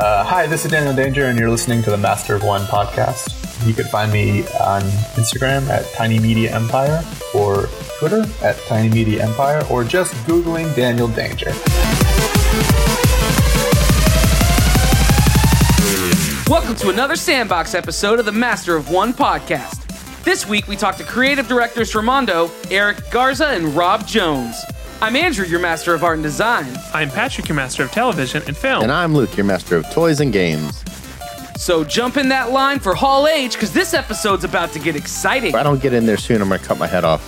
Uh, hi, this is Daniel Danger, and you're listening to the Master of One podcast. You can find me on Instagram at Tiny Media Empire or Twitter at Tiny Media Empire or just Googling Daniel Danger. Welcome to another Sandbox episode of the Master of One podcast. This week we talk to creative directors for Mondo, Eric Garza and Rob Jones. I'm Andrew, your Master of Art and Design. I'm Patrick, your master of television and film. And I'm Luke, your master of toys and games. So jump in that line for Hall H because this episode's about to get exciting. If I don't get in there soon, I'm going to cut my head off.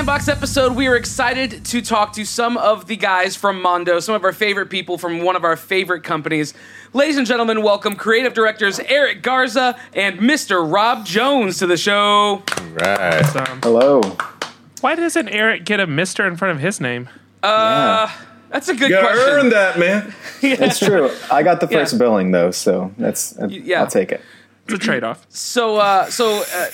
Sandbox episode, we are excited to talk to some of the guys from Mondo, some of our favorite people from one of our favorite companies. Ladies and gentlemen, welcome creative directors Eric Garza and Mr. Rob Jones to the show. Right. Um, Hello. why doesn't Eric get a Mister in front of his name? Uh, that's a good You gotta question. earn that, man. It's true. I got the first Yeah. billing though, so that's yeah. I'll take it. It's a trade-off. So, uh, so uh,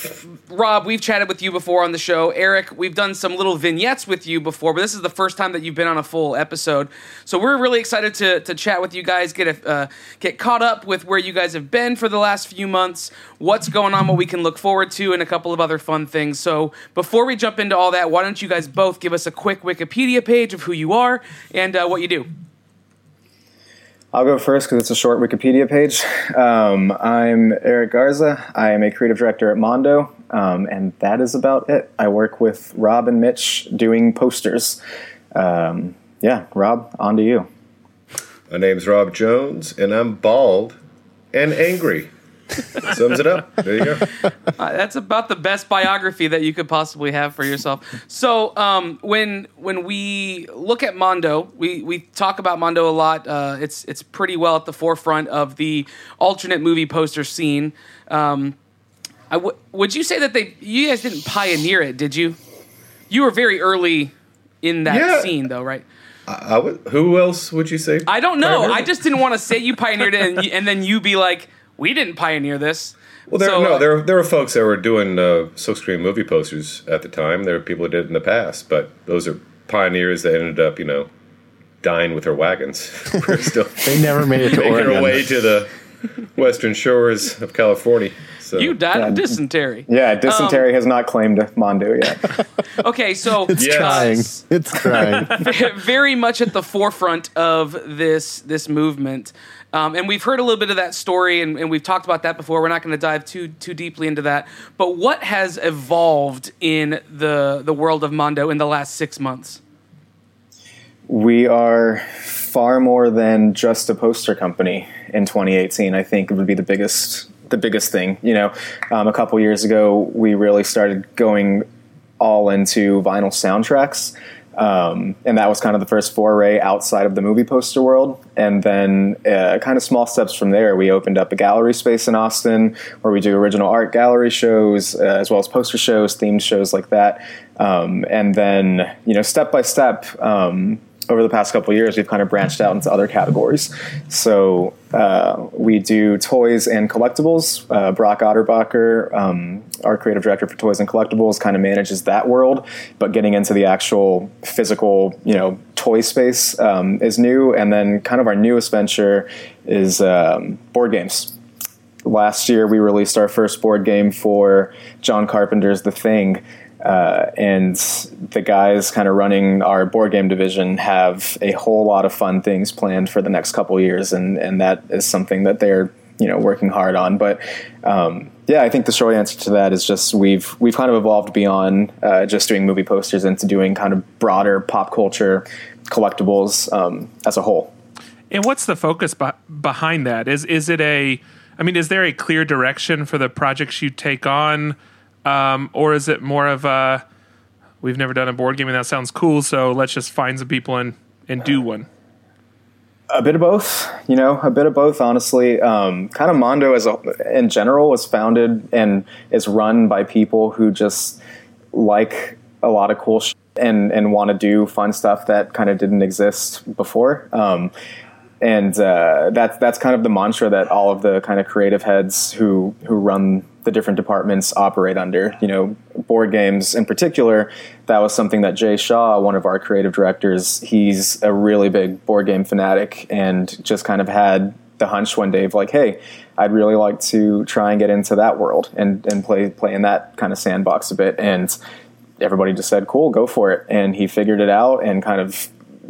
Rob, we've chatted with you before on the show. Eric, we've done some little vignettes with you before, but this is the first time that you've been on a full episode. So we're really excited to, to chat with you guys, get a, uh, get caught up with where you guys have been for the last few months, what's going on, what we can look forward to, and a couple of other fun things. So before we jump into all that, why don't you guys both give us a quick Wikipedia page of who you are and uh, what you do? I'll go first because it's a short Wikipedia page. Um, I'm Eric Garza. I am a creative director at Mondo, um, and that is about it. I work with Rob and Mitch doing posters. Um, yeah, Rob, on to you. My name's Rob Jones, and I'm bald and angry. Sums it up. There you go. Uh, that's about the best biography that you could possibly have for yourself. So, um, when when we look at Mondo, we, we talk about Mondo a lot. Uh, it's it's pretty well at the forefront of the alternate movie poster scene. Um, I w- would you say that they you guys didn't pioneer it, did you? You were very early in that Yeah. scene, though, right? I would, who else would you say? I don't know. I just didn't want to say you pioneered it, and, and then you be like, "We didn't pioneer this." Well, there, So, no, uh, there, there were folks that were doing uh, silkscreen movie posters at the time. There were people who did it in the past, but those are pioneers that ended up, you know, dying with their wagons. we're still They never made it to making our Oregon. way to the western shores of California. So You died Yeah. of dysentery. Yeah, dysentery has not claimed Mondo yet. Okay, so It's Yes. crying. It's crying. very much at the forefront of this this movement. Um, and we've heard a little bit of that story, and, and we've talked about that before. We're not going to dive too too deeply into that. But what has evolved in the the world of Mondo in the last six months? we are far more than just a poster company in 2018 i think it would be the biggest the biggest thing you know um, a couple years ago we really started going all into vinyl soundtracks um, and that was kind of the first foray outside of the movie poster world. And then uh, kind of small steps from there we opened up a gallery space in austin where we do original art gallery shows uh, as well as poster shows themed shows like that. Um, and then you know step by step um, over the past couple years, we've kind of branched out into other categories. So uh, we do toys and collectibles. Uh, Brock Otterbacher, um, our creative director for toys and collectibles, kind of manages that world. But getting into the actual physical, you know, toy space um, is new. And then kind of our newest venture is um, board games last year we released our first board game for John Carpenter's The Thing. Uh, and the guys kind of running our board game division have a whole lot of fun things planned for the next couple years, and, and that is something that they're you know working hard on. But um, yeah, I think the short answer to that is just we've we've kind of evolved beyond uh, just doing movie posters into doing kind of broader pop culture collectibles um, as a whole. And what's the focus be- behind that? Is is it a? I mean, is there a clear direction for the projects you take on, um, or is it more of a? We've never done a board game, and that sounds cool. So let's just find some people and and do one. A bit of both, you know, a bit of both. Honestly, um, kind of Mondo as a in general was founded and is run by people who just like a lot of cool shit and and want to do fun stuff that kind of didn't exist before. Um, and uh, that's that's kind of the mantra that all of the kind of creative heads who who run the different departments operate under. You know, board games in particular. That was something that Jay Shaw, one of our creative directors, he's a really big board game fanatic, and just kind of had the hunch one day of like, hey, I'd really like to try and get into that world and and play play in that kind of sandbox a bit. And everybody just said, cool, go for it. And he figured it out and kind of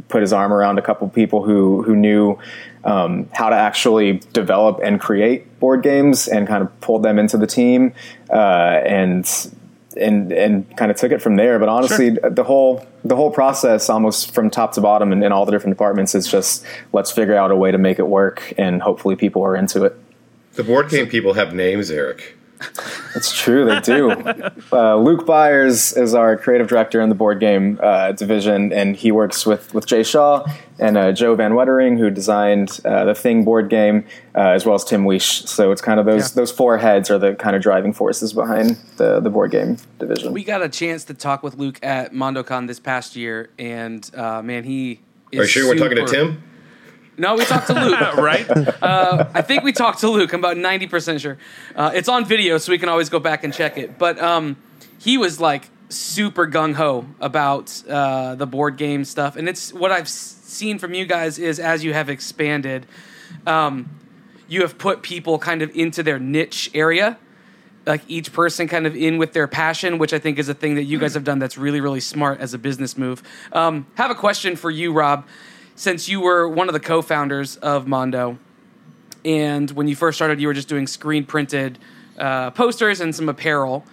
put his arm around a couple people who who knew um, how to actually develop and create board games and kind of pulled them into the team uh, and and and kind of took it from there. But honestly, Sure. the whole the whole process, almost from top to bottom, and in all the different departments, is just let's figure out a way to make it work, and hopefully people are into it. The board game people have names, Eric. It's true, they do. uh, Luke Byers is our creative director in the board game uh, division, and he works with, with Jay Shaw and uh, Joe Van Wettering, who designed uh, the Thing board game, uh, as well as Tim Weish. So it's kind of those Yeah. those four heads are the kind of driving forces behind the, the board game division. We got a chance to talk with Luke at MondoCon this past year, and uh, man, he. Is Are you sure we're talking to Tim? No, we talked to Luke. right? I think we talked to Luke. I'm about 90% sure. Uh, it's on video, so we can always go back and check it. But um, he was like super gung ho about uh, the board game stuff. And it's what I've seen from you guys is as you have expanded, um, you have put people kind of into their niche area. Like each person kind of in with their passion, which I think is a thing that you guys have done that's really, really smart as a business move. Um, have a question for you, Rob. Since you were one of the co founders of Mondo, and when you first started, you were just doing screen printed uh, posters and some apparel.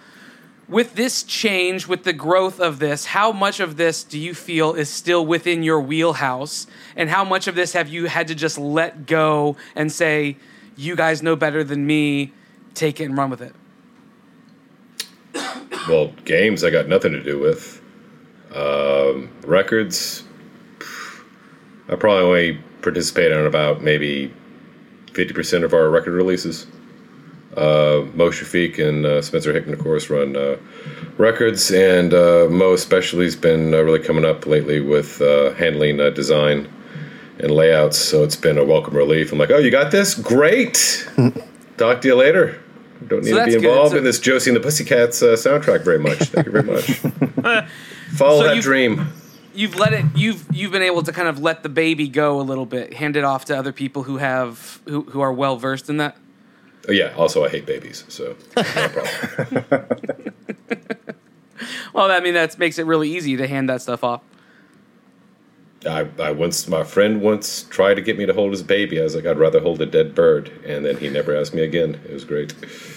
With this change, with the growth of this, how much of this do you feel is still within your wheelhouse? And how much of this have you had to just let go and say, you guys know better than me, take it and run with it? Well, games I got nothing to do with. Um, records, I probably only participate in about maybe 50% of our record releases. Uh, Mo Shafiq and uh, Spencer Hickman, of course, run uh, records, and uh, Mo especially has been uh, really coming up lately with uh, handling uh, design and layouts. So it's been a welcome relief. I'm like, oh, you got this? Great. Talk to you later. Don't need So to be involved So- in this Josie and the Pussycats uh, soundtrack very much. Thank you very much. Follow So that you've- dream. You've let it. You've you've been able to kind of let the baby go a little bit, hand it off to other people who have who, who are well versed in that. Oh, yeah. Also, I hate babies, so no problem. Well, I mean that makes it really easy to hand that stuff off. I, I once, my friend once tried to get me to hold his baby. I was like, I'd rather hold a dead bird, and then he never asked me again. It was great.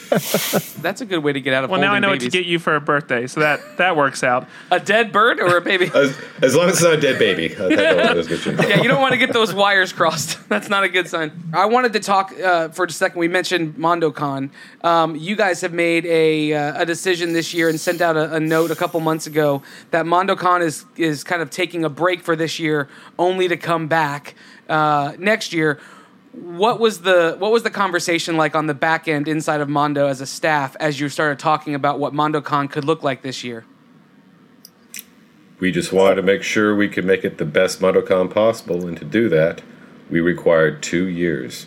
That's a good way to get out of. Well, now I know babies. what to get you for a birthday, so that that works out. A dead bird or a baby? As, as long as it's not a dead baby, I think that was good. yeah, you don't want to get those wires crossed. That's not a good sign. I wanted to talk uh, for a second. We mentioned MondoCon. Um, you guys have made a, uh, a decision this year and sent out a, a note a couple months ago that MondoCon is is kind of taking a break for this year, only to come back uh, next year. What was the what was the conversation like on the back end inside of Mondo as a staff as you started talking about what MondoCon could look like this year? We just wanted to make sure we could make it the best MondoCon possible, and to do that, we required two years.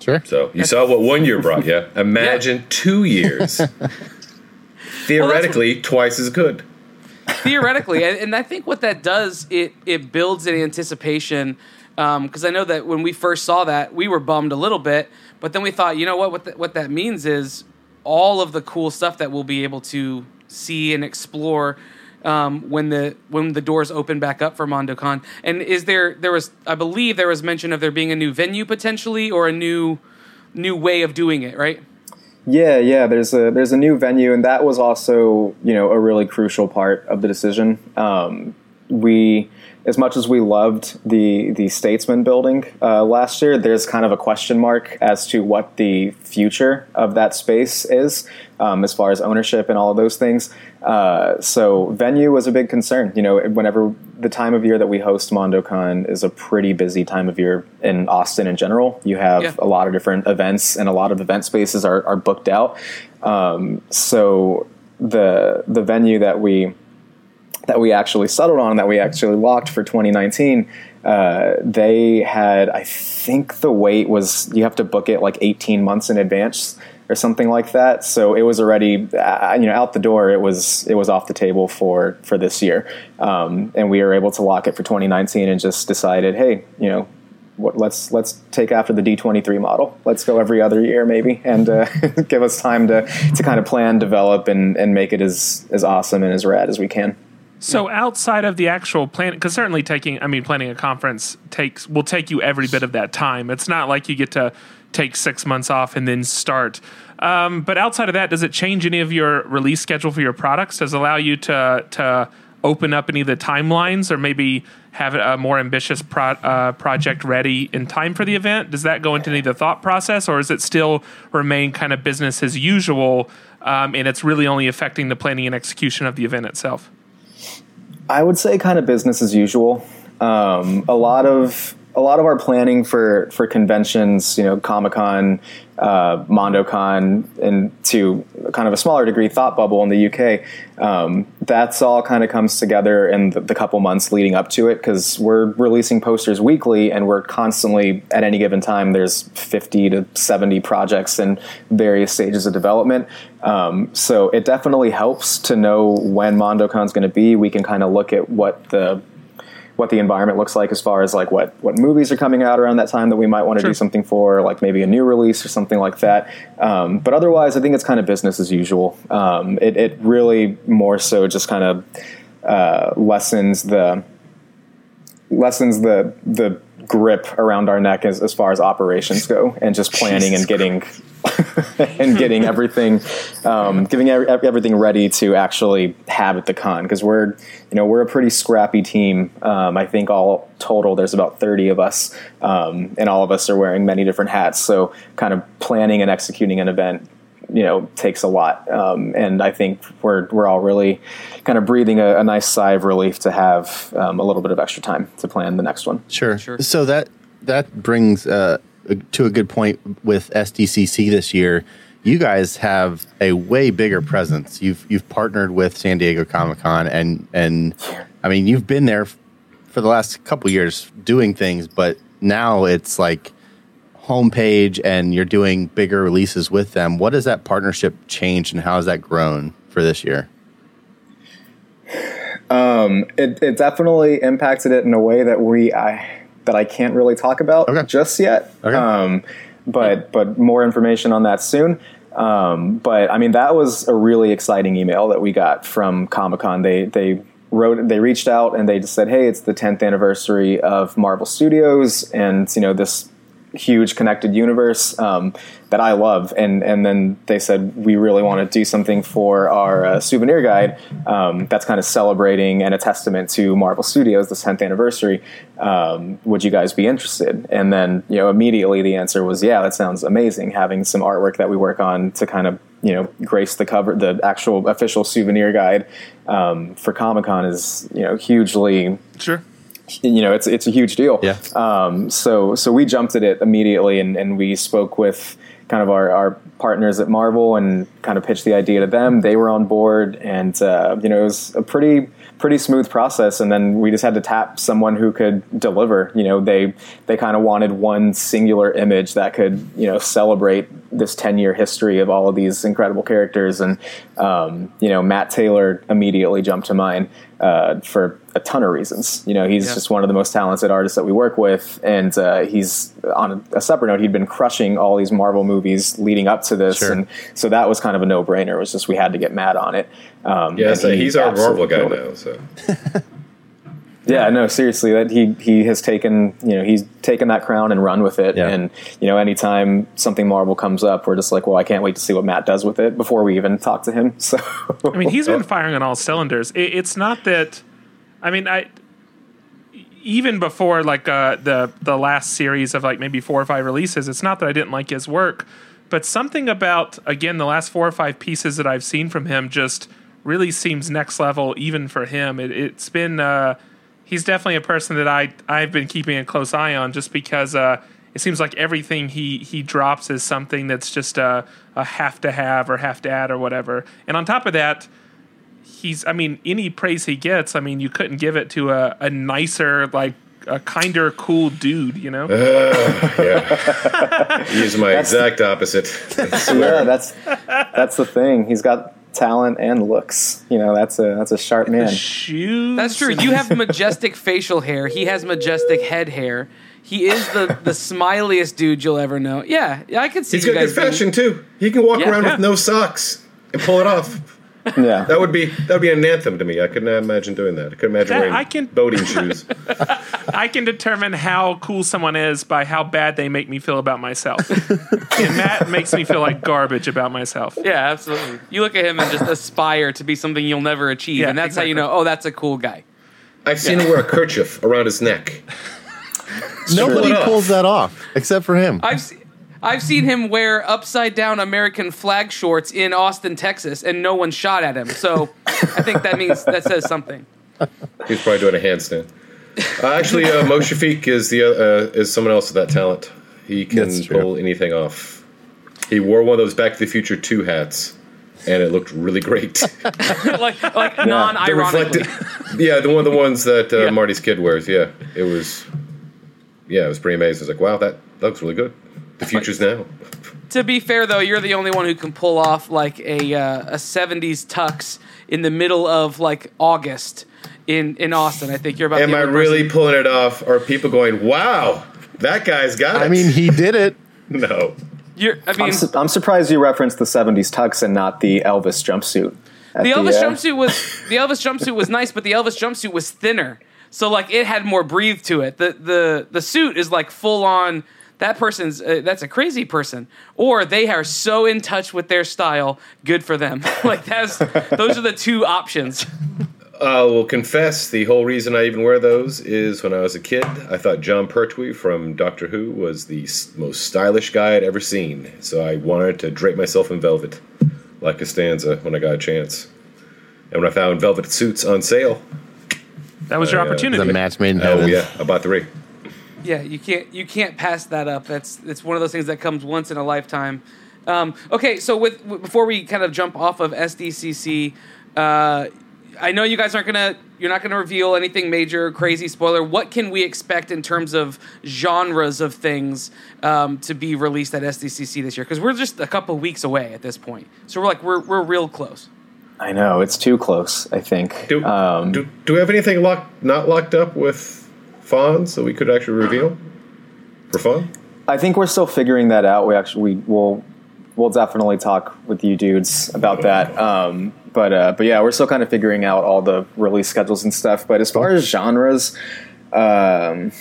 Sure. So you saw what one year brought you. Imagine two years. Theoretically, twice as good. theoretically and, and i think what that does it it builds an anticipation because i know that when we first saw that we were bummed a little bit but then we thought you know what what, that what that means is all of the cool stuff that we'll be able to see and explore um, when the when the doors open back up for MondoCon, and is there there was I believe there was mention of there being a new venue potentially or a new new way of doing it, right? Yeah, yeah. There's a there's a new venue, and that was also you know a really crucial part of the decision. Um, we, as much as we loved the the Statesman building uh, last year, there's kind of a question mark as to what the future of that space is, um, as far as ownership and all of those things. Uh, so venue was a big concern. You know, whenever the time of year that we host MondoCon is a pretty busy time of year in Austin in general. You have Yeah. a lot of different events, and a lot of event spaces are, are booked out. Um, so the the venue that we that we actually settled on, that we actually locked for 2019, uh, they had, I think the wait was you have to book it like 18 months in advance or something like that. So it was already, uh, you know, out the door. It was it was off the table for for this year, um, and we were able to lock it for 2019 and just decided, hey, you know. What, let's let's take after the D23 model. Let's go every other year, maybe, and uh, give us time to, to kind of plan, develop, and, and make it as as awesome and as rad as we can. So outside of the actual plan, because certainly taking, I mean, planning a conference takes will take you every bit of that time. It's not like you get to take six months off and then start. Um, but outside of that, does it change any of your release schedule for your products? Does it allow you to to open up any of the timelines, or maybe have a more ambitious pro, uh, project ready in time for the event? Does that go into any of the thought process, or is it still remain kind of business as usual, um, and it's really only affecting the planning and execution of the event itself? I would say kind of business as usual. Um, a lot of a lot of our planning for for conventions, you know, Comic Con, uh, MondoCon, and to kind of a smaller degree, Thought Bubble in the UK. Um, that's all kind of comes together in the, the couple months leading up to it because we're releasing posters weekly, and we're constantly at any given time. There's 50 to 70 projects in various stages of development. Um, so it definitely helps to know when MondoCon's going to be. We can kind of look at what the what the environment looks like as far as like what what movies are coming out around that time that we might want to Sure. do something for, like maybe a new release or something like that. Um, but otherwise, I think it's kind of business as usual. Um, it, it really more so just kind of uh, lessens the lessens the the grip around our neck as, as far as operations go and just planning and getting and getting everything um, getting every, everything ready to actually have at the con. Because we're you know we're a pretty scrappy team. Um, i think all total there's about 30 of us um, and all of us are wearing many different hats. So kind of planning and executing an event you know takes a lot um, and i think we're we're all really kind of breathing a, a nice sigh of relief to have um, a little bit of extra time to plan the next one Sure. Sure. So that that brings uh, to a good point with SDCC this year. You guys have a way bigger presence. You've you've partnered with San Diego Comic Con, and and I mean you've been there for the last couple years doing things, but now it's like homepage, and you're doing bigger releases with them. What has that partnership changed, and how has that grown for this year? Um, it, it definitely impacted it in a way that we I that I can't really talk about Okay. just yet. Okay. Um, but but more information on that soon. Um, but I mean that was a really exciting email that we got from Comic Con. They they wrote they reached out and they just said, hey, it's the 10th anniversary of Marvel Studios, and you know this huge connected universe um, that I love. And and then they said we really want to do something for our uh, souvenir guide um, that's kind of celebrating and a testament to Marvel Studios, the 10th anniversary. Um, would you guys be interested? And then you know immediately the answer was yeah, that sounds amazing. Having some artwork that we work on to kind of you know grace the cover, the actual official souvenir guide um, for Comic Con is you know hugely Sure. you know, it's it's a huge deal. Yeah. Um, so so we jumped at it immediately, and, and we spoke with kind of our, our partners at Marvel and kind of pitched the idea to them. They were on board, and uh, you know, it was a pretty pretty smooth process. And then we just had to tap someone who could deliver. You know, they they kind of wanted one singular image that could you know celebrate this ten year history of all of these incredible characters, and um, you know, Matt Taylor immediately jumped to mind uh, for a ton of reasons. You know, he's Yeah. just one of the most talented artists that we work with, and uh, he's on a, a separate note. He'd been crushing all these Marvel movies leading up to this, Sure. and so that was kind of a no brainer. It was just we had to get Matt on it. Um, Yeah, so he he's our Marvel guy now. So Yeah, no, seriously, that he he has taken you know he's taken that crown and run with it. Yeah. And you know, anytime something Marvel comes up, we're just like, well, I can't wait to see what Matt does with it before we even talk to him. So I mean, he's been firing on all cylinders. It, it's not that. I mean, I even before like uh, the the last series of like maybe four or five releases. It's not that I didn't like his work, but something about again the last four or five pieces that I've seen from him just really seems next level. Even for him, it, it's been. Uh, he's definitely a person that I I've been keeping a close eye on, just because uh, it seems like everything he he drops is something that's just a, a have to have or have to add or whatever. And on top of that, he's I mean any praise he gets, I mean you couldn't give it to a, a nicer like a kinder cool dude, you know. yeah. He's my exact opposite. yeah, that's that's the thing. He's got talent and looks. You know, that's a that's a sharp man. Shoes. That's true. You have majestic facial hair. He has majestic head hair. He is the the smiliest dude you'll ever know. Yeah, yeah I could see He's you got good fashion too. He can walk Yeah. around Yeah. with no socks and pull it off. Yeah, That would be that would be an anthem to me. I couldn't imagine doing that. I couldn't imagine That- wearing I can- boating shoes. I can determine how cool someone is by how bad they make me feel about myself. and Matt makes me feel like garbage about myself. Yeah, absolutely. You look at him and just aspire to be something you'll never achieve, Yeah, and that's how you know. Oh, that's a cool guy. I've seen him wear a kerchief around his neck. Nobody Pull it off. pulls that off except for him. I've se- I've seen him wear upside down American flag shorts in Austin, Texas, and no one shot at him. So I think that means that says something. He's probably doing a handstand. Uh, actually, uh, Mo Shafiq is the uh, is someone else with that talent. He can pull anything off. He wore one of those Back to the Future two hats, and it looked really great. like like the non-ironically. yeah, the one of the ones that uh, Yeah. Marty's kid wears. Yeah, it was. Yeah, it was pretty amazing. I was like, wow, that, that looks really good. The future's now. To be fair, though, you're the only one who can pull off like a uh, a '70s tux in the middle of like August in in Austin. I think you're about. Am the I really person- pulling it off? Or are people going, wow, that guy's got it? I mean, he did it. no. You're, I mean, I'm, su- I'm surprised you referenced the '70s tux and not the Elvis jumpsuit. the Elvis uh, jumpsuit was the Elvis jumpsuit was nice, but the Elvis jumpsuit was thinner, so like it had more breathe to it. The the the suit is like full on. That person's uh, that's a crazy person, or they are so in touch with their style. Good for them. like that's those are the two options. I will confess the whole reason I even wear those is when I was a kid, I thought Jon Pertwee from Doctor Who was the most stylish guy I'd ever seen. So I wanted to drape myself in velvet, like Costanza, when I got a chance. And when I found velvet suits on sale, That was your Uh, yeah. The opportunity. match made in oh yeah, I bought three. Yeah, you can't you can't pass that up. That's it's one of those things that comes once in a lifetime. Um, okay, so with w- before we kind of jump off of SDCC, uh, I know you guys aren't gonna you're not gonna reveal anything major, crazy spoiler. What can we expect in terms of genres of things um, to be released at SDCC this year? Because we're just a couple weeks away at this point, so we're like we're we're real close. I know it's too close. I think. Do, Um, do, do we have anything locked, not locked up with Fonz that we could actually reveal for fun? I think we're still figuring that out. We actually we will we'll definitely talk with you dudes about that. Um, but uh, but yeah, we're still kind of figuring out all the release schedules and stuff. But as far as genres, um,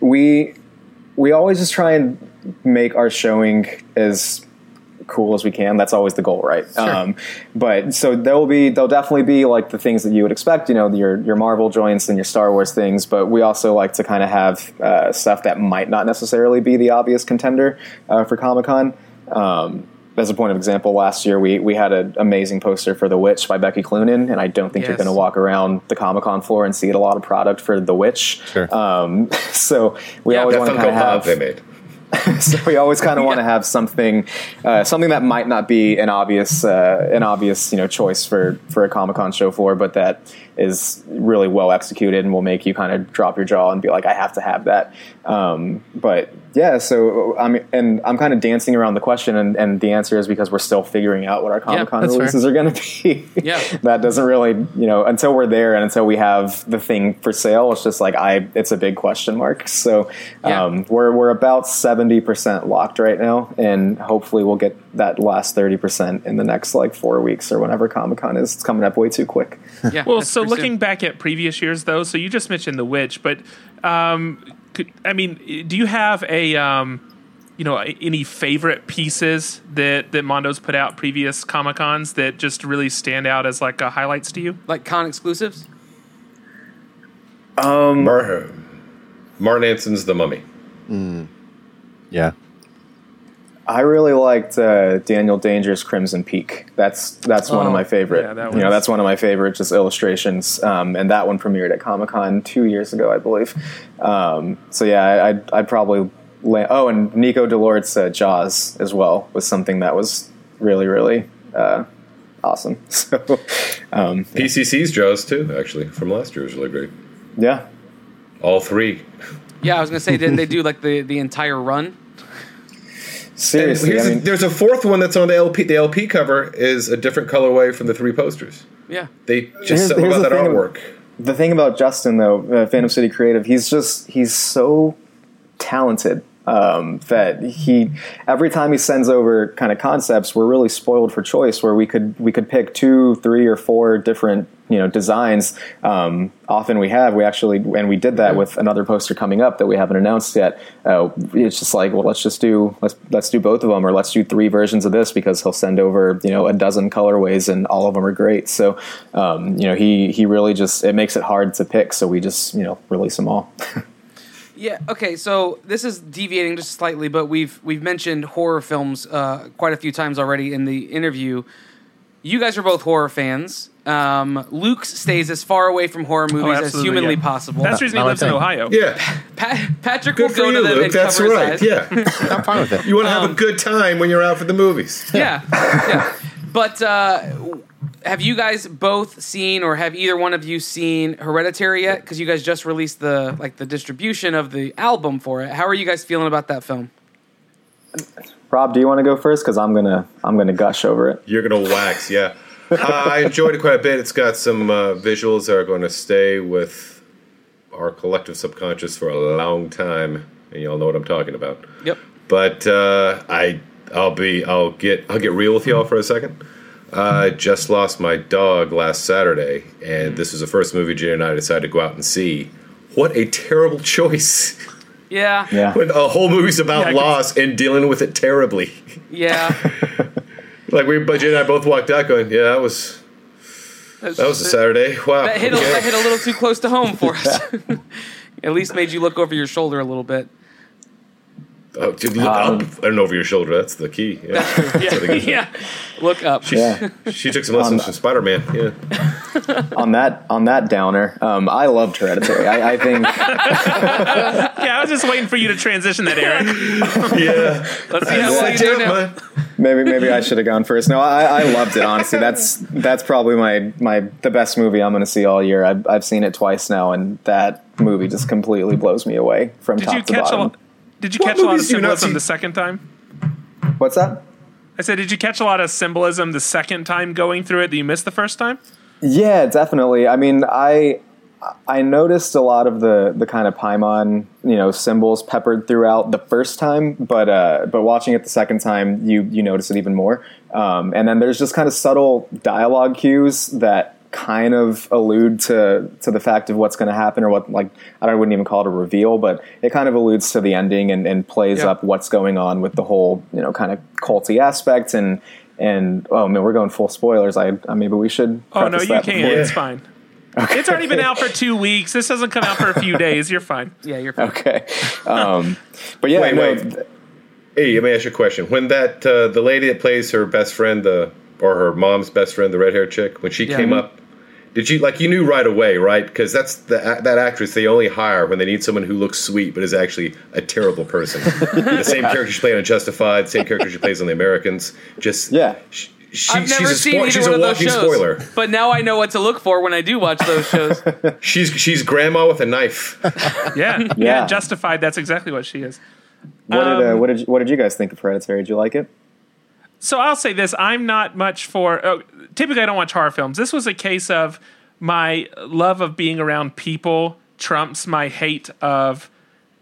we we always just try and make our showing as cool as we can. That's always the goal, right? Um, but so there will be there'll definitely be like the things that you would expect, you know, your your Marvel joints and your Star Wars things. But we also like to kind of have uh, stuff that might not necessarily be the obvious contender uh, for Comic Con. Um, as a point of example, last year we we had an amazing poster for The Witch by Becky Cloonan, and I don't think you're going to walk around the Comic Con floor and see a lot of product for The Witch. Sure. Um, so we Yeah, always want to Funko kind of Pop have they made. so we always kind of want to have something, uh, something that might not be an obvious, uh, an obvious, you know, choice for for a Comic Con show floor, but that is really well executed and will make you kind of drop your jaw and be like, I have to have that. Um, but yeah, so I'm and I'm kind of dancing around the question, and, and the answer is because we're still figuring out what our Comic Con that's fair. releases are going to be. Yeah. that doesn't really, you know, until we're there and until we have the thing for sale, it's just like I, it's a big question mark. So Yeah. um, we're we're about seventy percent locked right now, and hopefully we'll get that last thirty percent in the next like four weeks or whenever Comic Con is. It's coming up way too quick. Yeah. Well, so pretty soon. looking back at previous years, though, so you just mentioned The Witch, but um, could, I mean, do you have a um, you know any favorite pieces that that Mondo's put out previous Comic Cons that just really stand out as like uh, highlights to you? like con exclusives. Um, Mar- Martin Ansin's The Mummy. Yeah. I really liked uh, Daniel Danger's Crimson Peak. That's that's one of my favorite. Yeah, that you know, that's one of my favorite just illustrations. Um, and that one premiered at Comic Con two years ago, I believe. Um, so yeah, I, I'd, I'd probably. La- oh, and Nico Delort's uh, Jaws as well was something that was really really uh, awesome. So um, PCC's Jaws too, actually, from last year was really great. yeah, All three. Yeah, I was gonna say, didn't they do like the the entire run? And seriously, here's I a- mean, there's a fourth one that's on the LP. The LP cover is a different colorway from the three posters. Yeah. They Here's- just something here's about the that thing- artwork. the thing about Justin though, uh, Phantom City Creative, he's just he's so talented um, that he every time he sends over kind of concepts, we're really spoiled for choice. Where we could we could pick two, three, or four different you know designs. Um, often we have we actually and we did that with another poster coming up that we haven't announced yet. Uh, it's just like well, let's just do let's let's do both of them, or let's do three versions of this because he'll send over you know a dozen colorways and all of them are great. So um, you know he he really just it makes it hard to pick. So we just you know release them all. Yeah. Okay. So this is deviating just slightly, but we've we've mentioned horror films uh, quite a few times already in the interview. You guys are both horror fans. Um, Luke stays as far away from horror movies as Oh, absolutely, humanly yeah. possible. That's the reason he lives in. Ohio. Yeah, Pa- Patrick good will go you, to them Luke. and That's cover right. his eyes. Yeah, I'm fine with it. you want to have Um, a good time when you're out for the movies. yeah, yeah. But uh, have you guys both seen, or have either one of you seen Hereditary yet? Because you guys just released the like the distribution of the album for it. How are you guys feeling about that film? Rob, do you want to go first? Because I'm gonna I'm gonna gush over it. You're gonna wax, yeah. Uh, I enjoyed it quite a bit. It's got some uh, visuals that are going to stay with our collective subconscious for a long time, and y'all know what I'm talking about. Yep. But uh, I, I'll be, I'll get, I'll get real with y'all for a second. I just lost my dog last Saturday, and this was the first movie Jay and I decided to go out and see. What a terrible choice! Yeah. Yeah. when a whole movie's about Yeah, loss and dealing with it terribly. Yeah. Like we, but Jay and I both walked out going, "Yeah, that was that was a Saturday. Wow, That hit, a, that hit a little too close to home for us. At least made you look over your shoulder a little bit. Oh, dude, look Um, up and over your shoulder. That's the key. Yeah. That's what I. Yeah. Look up. Yeah. She took some lessons from Spider Man. Yeah. on that on that downer, um, I loved Hereditary. I, I think Yeah, I was just waiting for you to transition that, Eric. Yeah. Let's see how well you do now. maybe maybe I should have gone first. No, I, I loved it. Honestly, that's that's probably my my the best movie I'm going to see all year. I've I've seen it twice now, and that movie just completely blows me away from Did top you to catch a bottom. lot? Did you What catch a lot of movies do you not symbolism the second time? What's that? I said, did you catch a lot of symbolism the second time going through it that you missed the first time? Yeah, definitely. I mean, I I noticed a lot of the the kind of Paimon, you know, symbols peppered throughout the first time, but uh, but watching it the second time, you you notice it even more. Um, and then there's just kind of subtle dialogue cues that kind of allude to to the fact of what's going to happen or what like I wouldn't even call it a reveal, but it kind of alludes to the ending and, and plays Yeah. up what's going on with the whole you know kind of culty aspect and. And oh man, we're going full spoilers. I, I maybe we should. Oh no, you can't. before- It's fine. It's already been out for two weeks. This doesn't come out for a few days. You're fine. Yeah, you're fine. Okay. Um, but yeah, Wait, no, wait. th- Hey, let me ask you a question. When that uh, the lady that plays her best friend, the or her mom's best friend, the red haired chick, when she Yeah. came up, did you like you knew right away, right? Because that's the that actress they only hire when they need someone who looks sweet but is actually a terrible person. the same character she played on Justified, the same character she plays on The Americans. Just Yeah. She, she- I've never she's a seen spo- either she's one a of those walking shows, spoiler. but now I know what to look for when I do watch those shows. She's she's grandma with a knife. Yeah, yeah. Yeah. Justified. That's exactly what she is. what did uh, Um, what did you, what did you guys think of Hereditary? Did you like it? So I'll say this: I'm not much for. Uh, typically, I don't watch horror films. This was a case of my love of being around people trumps my hate of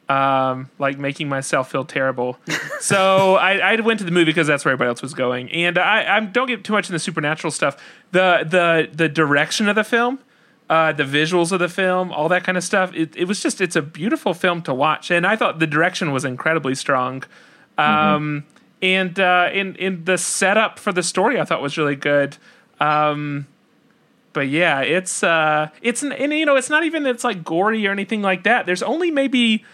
um, like making myself feel terrible. so I, I went to the movie because that's where everybody else was going, and I, I don't get too much in the supernatural stuff. The the the direction of the film. Uh, the visuals of the film, all that kind of stuff. It, it was just, it's a beautiful film to watch. And I thought the direction was incredibly strong. Um, and, uh, in, in the setup for the story, I thought was really good. Um, but yeah, it's, uh, it's, and you know, it's not even, it's like gory or anything like that. There's only maybe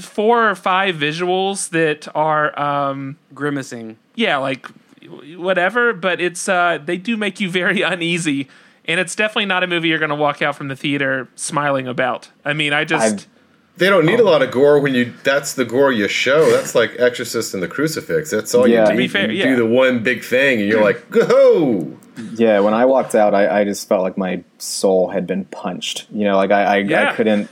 four or five visuals that are um, Grimacing. yeah, like whatever, but it's uh, they do make you very uneasy, and it's definitely not a movie you're going to walk out from the theater smiling about. I mean, I just I've- They don't need a lot of gore when you. That's the gore you show. That's like Exorcist and the crucifix. That's all Yeah. you To do. be You fair, do yeah. the one big thing, and you're like, go. Yeah, when I walked out, I, I just felt like my soul had been punched. You know, like I, I, Yeah. I couldn't.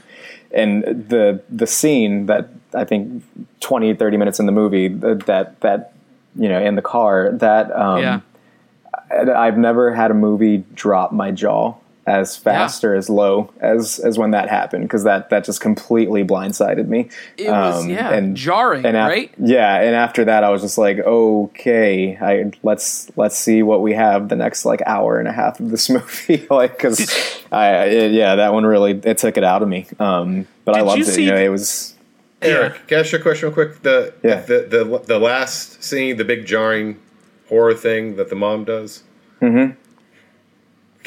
And the the scene that I think 20, 30 minutes in the movie that that you know in the car that um, yeah. I- I've never had a movie drop my jaw as fast Yeah. or as low as as when that happened because that that just completely blindsided me. It was, Um, yeah, jarring, and af- right? Yeah, and after that, I was just like, okay, I let's let's see what we have the next like hour and a half of this movie, like because I it, yeah, that one really it took it out of me. Um, but I loved you it. You know, the- it was Eric, can I ask you a question real quick? The, Yeah. the the the last scene, the big jarring horror thing that the mom does. Mm-hmm.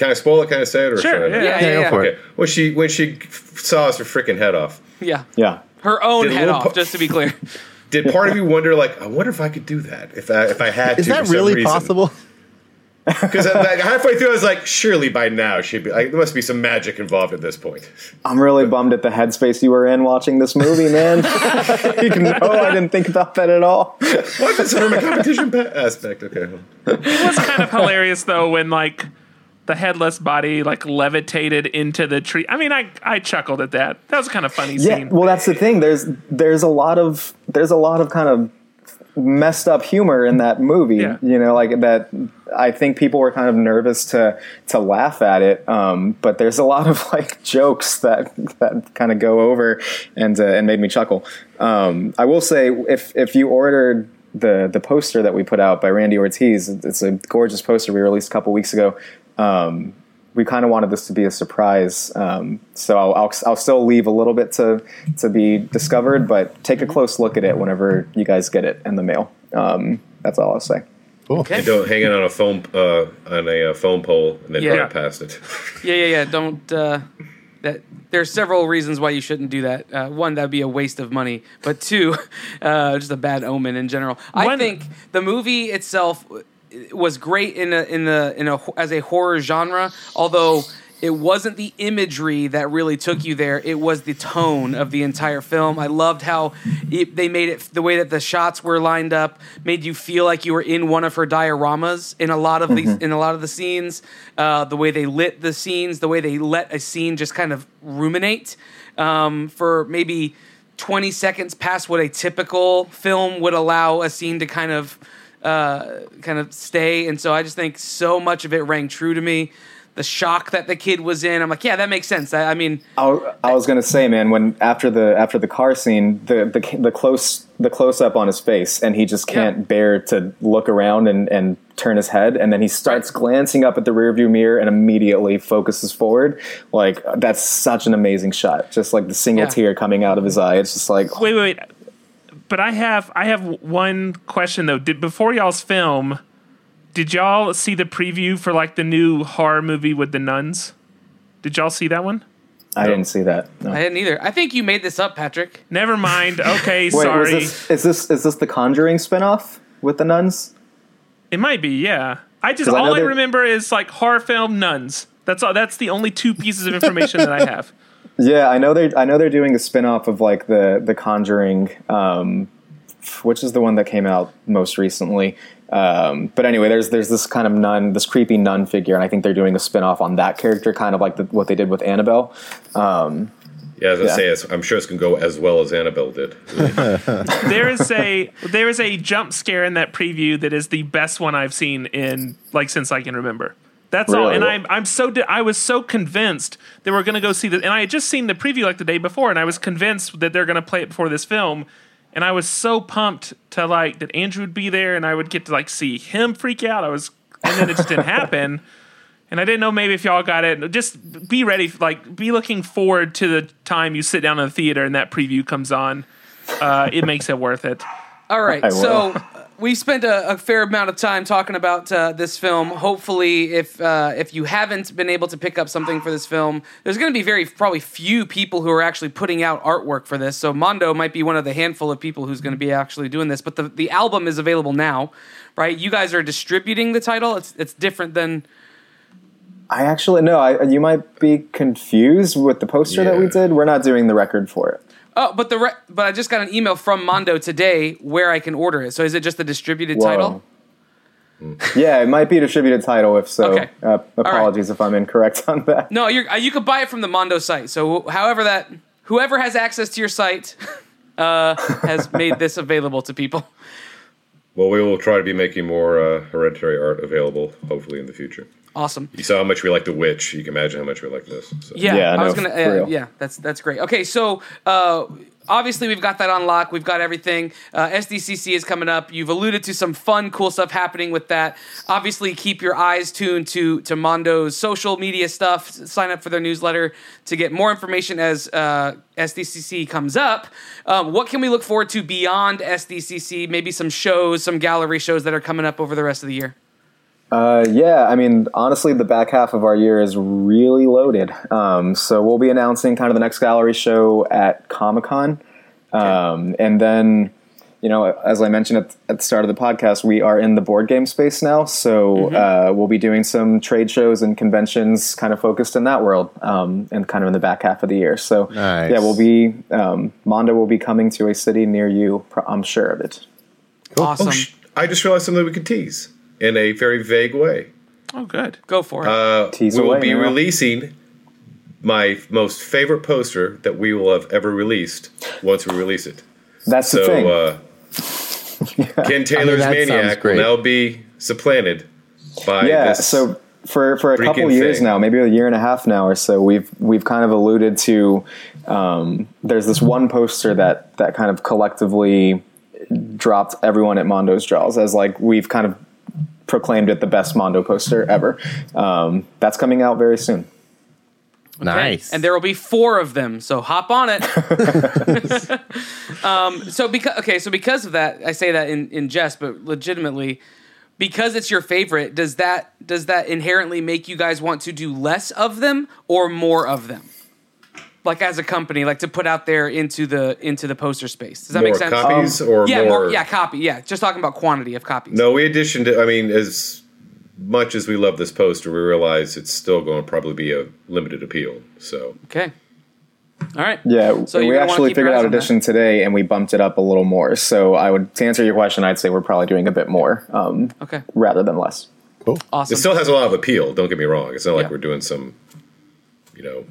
Can I spoil it? Can I say it? Or Sure, should I not? Yeah, yeah, go yeah. for Okay. When she when she f- saws her freaking head off, Yeah. yeah. Her own Did head off, pu- just to be clear. did part of you wonder like, I wonder if I could do that if I if I had to? Is to? that really possible? Because uh, halfway through, I was like, surely by now she'd be. Like, there must be some magic involved at this point. I'm really bummed at the headspace you were in watching this movie, man. you can, oh, I didn't think about that at all. What is it from a competition pa- aspect? Okay. it was kind of hilarious though when like the headless body like levitated into the tree. I mean, I I chuckled at that. That was kind of funny Yeah, scene. well, that's the thing. There's there's a lot of there's a lot of kind of messed up humor in that movie. Yeah. You know, like that. I think people were kind of nervous to to laugh at it, um, but there's a lot of like jokes that that kind of go over and uh, and made me chuckle. Um, I will say, if if you ordered the the poster that we put out by Randy Ortiz, it's a gorgeous poster we released a couple weeks ago. Um, we kind of wanted this to be a surprise, um, so I'll, I'll, I'll still leave a little bit to to be discovered, but take a close look at it whenever you guys get it in the mail. Um, that's all I'll say. And don't hang it on a foam uh, on a uh, foam pole and then Yeah. drive past it. Yeah, yeah, yeah. Don't. Uh, that there's several reasons why you shouldn't do that. Uh, one, that'd be a waste of money. But two, uh, just a bad omen in general. I One- think the movie itself was great in a in the in a as a horror genre. Although it wasn't the imagery that really took you there. It was the tone of the entire film. I loved how it, they made it the way that the shots were lined up made you feel like you were in one of her dioramas in a lot of these in a lot of the scenes. Uh, the way they lit the scenes, the way they let a scene just kind of ruminate um, for maybe. 20 seconds past what a typical film would allow a scene to kind of uh, kind of stay. And so I just think so much of it rang true to me. The shock that the kid was in, I'm like, yeah, that makes sense. I, I mean, I, I was gonna say, man, when after the after the car scene, the the, the close the close up on his face, and he just can't Yeah. bear to look around and, and turn his head, and then he starts glancing up at the rearview mirror and immediately focuses forward. Like that's such an amazing shot. Just like the single Yeah. tear coming out of his eye. It's just like Wait, wait, wait. But I have I have one question though. Did before y'all's film, did y'all see the preview for like the new horror movie with the nuns? Did y'all see that one? I didn't see that. No. I didn't either. I think you made this up, Patrick. Never mind. Okay, Wait, sorry. this, is this is this the Conjuring spinoff with the nuns? It might be, yeah. I just all I they're- remember is like horror film nuns. That's all. That's the only two pieces of information that I have. Yeah, I know they're I know they're doing a spin-off of like the the Conjuring, um, which is the one that came out most recently. Um, but anyway, there's there's this kind of nun, this creepy nun figure, and I think they're doing a spin-off on that character, kind of like the, what they did with Annabelle. Um, Yeah, as I yeah. say, I'm sure it's going to go as well as Annabelle did. There is a there is a jump scare in that preview that is the best one I've seen in like since I can remember. That's all. And I'm I'm so di- I was so convinced that we're going to go see this, and I had just seen the preview like the day before, and I was convinced that they're going to play it before this film. And I was so pumped to like that Andrew would be there, and I would get to like see him freak out. I was, and then it just didn't happen. And I didn't know maybe if y'all got it. Just be ready, like be looking forward to the time you sit down in the theater and that preview comes on. Uh, it makes it worth it. All right. I. So, we spent a, a fair amount of time talking about uh, this film. Hopefully, if uh, if you haven't been able to pick up something for this film, there's going to be very probably few people who are actually putting out artwork for this. So Mondo might be one of the handful of people who's going to be actually doing this. But the the album is available now, right? You guys are distributing the title. It's it's different than I actually no. I, you might be confused with the poster that we did. We're not doing the record for it. Oh, but the re- but I just got an email from Mondo today where I can order it. So is it just the distributed Whoa. title? Yeah, it might be a distributed title. If so, Okay. uh, apologies if I'm incorrect on that. No, you're, uh, you could buy it from the Mondo site. So, however that whoever has access to your site uh, has made this available to people. Well, we will try to be making more uh, hereditary art available, hopefully in the future. Awesome. You saw how much we like The Witch. You can imagine how much we like this. So. Yeah, Yeah, I was gonna. Uh, yeah, that's that's great. Okay, so uh, obviously we've got that on lock. We've got everything. Uh, SDCC is coming up. You've alluded to some fun, cool stuff happening with that. Obviously, keep your eyes tuned to to Mondo's social media stuff. Sign up for their newsletter to get more information as uh, SDCC comes up. Um, what can we look forward to beyond SDCC? Maybe some shows, some gallery shows that are coming up over the rest of the year. Uh, yeah, I mean, honestly, the back half of our year is really loaded. Um, so we'll be announcing kind of the next gallery show at Comic Con, um, and then, you know, as I mentioned at, at the start of the podcast, we are in the board game space now. So uh, we'll be doing some trade shows and conventions, kind of focused in that world, um, and kind of in the back half of the year. So Nice. yeah, we'll be um, Mondo will be coming to a city near you. I'm sure of it. Awesome. Oh, sh- I just realized something we could tease in a very vague way. Oh, good. Go for it. Uh, we will away, be Nero. releasing my most favorite poster that we will have ever released once we release it. That's the thing. So, uh, Ken Taylor's that sounds Maniac will now be supplanted by yeah this. so for for a couple freaking years thing. now maybe a year and a half now or so we've we've kind of alluded to um, there's this one poster that that kind of collectively dropped everyone at mondo's jaws as like we've kind of proclaimed it the best mondo poster ever um, that's coming out very soon Okay. Nice. And there will be four of them, so hop on it. um, so because okay, so because of that, I say that in, in jest, but legitimately, because it's your favorite, does that does that inherently make you guys want to do less of them or more of them? Like as a company, like to put out there into the into the poster space. Does that more make sense? copies or yeah, more, yeah, copy. Yeah, just talking about quantity of copies. No, we addition to. I mean, as much as we love this poster, we realize it's still going to probably be a limited appeal. So Okay. All right. yeah So we actually figured out on that. edition today and we bumped it up a little more so i would to answer your question i'd say we're probably doing a bit more um, Okay. rather than less Cool. Awesome. it still has a lot of appeal. Don't get me wrong. It's not like Yeah. we're doing some, you know,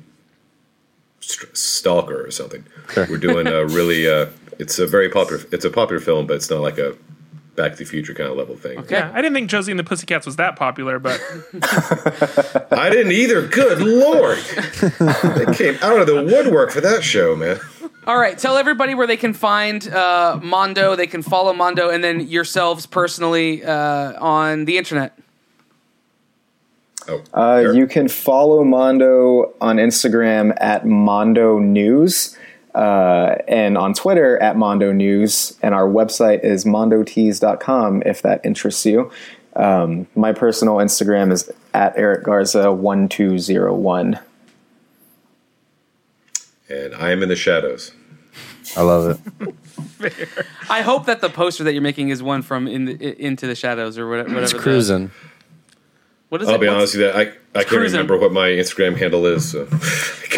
st- stalker or something. We're doing a really. Uh, it's a very popular. It's a popular film, but it's not like a Back to the Future kind of level thing. Okay. Yeah, I didn't think Josie and the Pussycats was that popular, but I didn't either. Good lord! they came out of the woodwork for that show, man. All right, tell everybody where they can find uh, Mondo. They can follow Mondo, and then yourselves personally uh, on the internet. Oh, Uh, sure. You can follow Mondo on Instagram at Mondo News uh, and on Twitter at Mondo News. And our website is mondotees.com if that interests you. Um, my personal Instagram is at Eric Garza1201. and I am in the shadows. I love it. I hope that the poster that you're making is one from in the, Into the Shadows or whatever. It's whatever the- cruising. What is I'll it? be What's- honest with you, I, I can't cruising. remember what my Instagram handle is. So.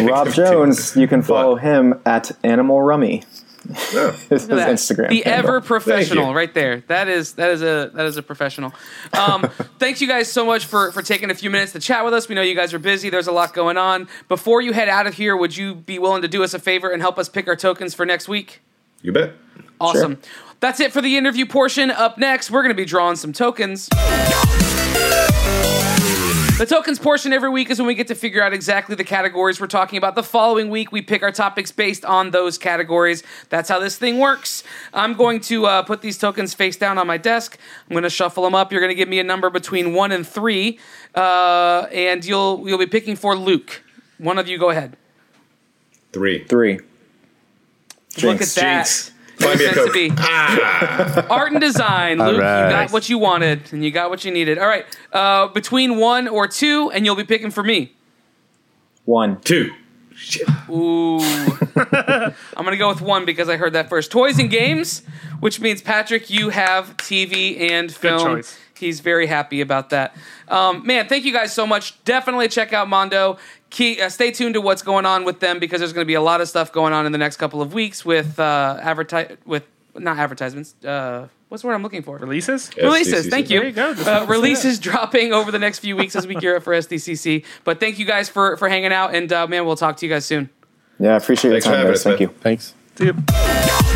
Rob Jones, you can follow What? him at Animal Rummy. Oh, Is his Look at that. Instagram. The handle. ever professional, right there. That is that is a that is a professional. Um, thanks you guys so much for for taking a few minutes to chat with us. We know you guys are busy. There's a lot going on. Before you head out of here, would you be willing to do us a favor and help us pick our tokens for next week? you bet. Awesome. That's it for the interview portion. Up next, we're going to be drawing some tokens. The tokens portion every week is when we get to figure out exactly the categories we're talking about. The following week, we pick our topics based on those categories. That's how this thing works. I'm going to uh, put these tokens face down on my desk. I'm going to shuffle them up. You're going to give me a number between one and three, uh, and you'll you'll be picking for Luke. One of you, go ahead. Three. Three. Look at that. Jinx. Buy me a Meant Coke. Ah, Art and design, All Luke. You got what you wanted, and you got what you needed. All right, uh, between one or two, and you'll be picking for me. One. two. Ooh. I'm going to go with one because I heard that first. Toys and games, which means, Patrick, you have TV and film. choice. He's very happy about that. Um, man, thank you guys so much. Definitely check out Mondo. Key, uh, stay tuned to what's going on with them because there's going to be a lot of stuff going on in the next couple of weeks with uh, advertise with not advertisements. Uh, what's the word I'm looking for? Releases? Yeah. Releases. SDCC. Thank you. There you go. Uh, wanted to say releases dropping over the next few weeks as we gear up for SDCC. But thank you guys for for hanging out, and uh, man, we'll talk to you guys soon. Yeah, I appreciate Thanks your time, guys. us, Thank man. you. Thanks. See you.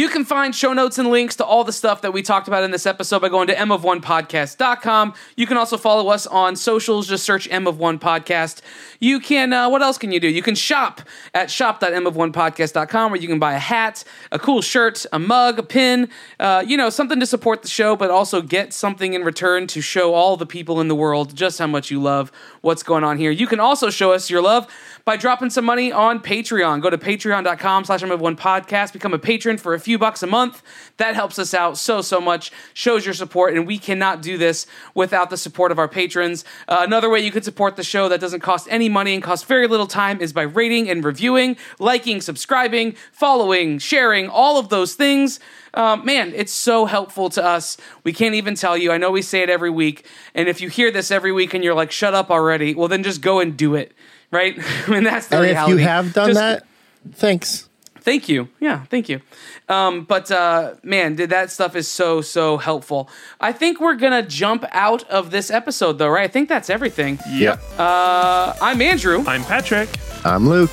You can find show notes and links to all the stuff that we talked about in this episode by going to mof1podcast.com. You can also follow us on socials. Just search M of One Podcast. You can, uh, what else can you do? You can shop at shop.mof1podcast.com where you can buy a hat, a cool shirt, a mug, a pin, uh, you know, something to support the show, but also get something in return to show all the people in the world just how much you love what's going on here. You can also show us your love by dropping some money on Patreon. Go to patreon.com slash one podcast. Become a patron for a few bucks a month. That helps us out so, so much. Shows your support, and we cannot do this without the support of our patrons. Uh, another way you can support the show that doesn't cost any money and cost very little time is by rating and reviewing, liking, subscribing, following, sharing, all of those things. Um, man, it's so helpful to us. We can't even tell you. I know we say it every week. And if you hear this every week and you're like, shut up already, well, then just go and do it. Right? I mean, that's the And if you have done Just- that, thanks. Thank you. Yeah, thank you. Um, but uh, man, did that stuff is so so helpful. I think we're gonna jump out of this episode though, right? I think that's everything. Yep. Uh, I'm Andrew I'm Patrick. I'm Luke.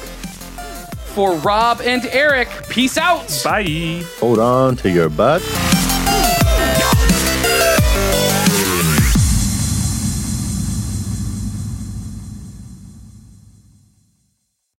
for Rob and Eric. Peace out. Bye. Hold on to your butt.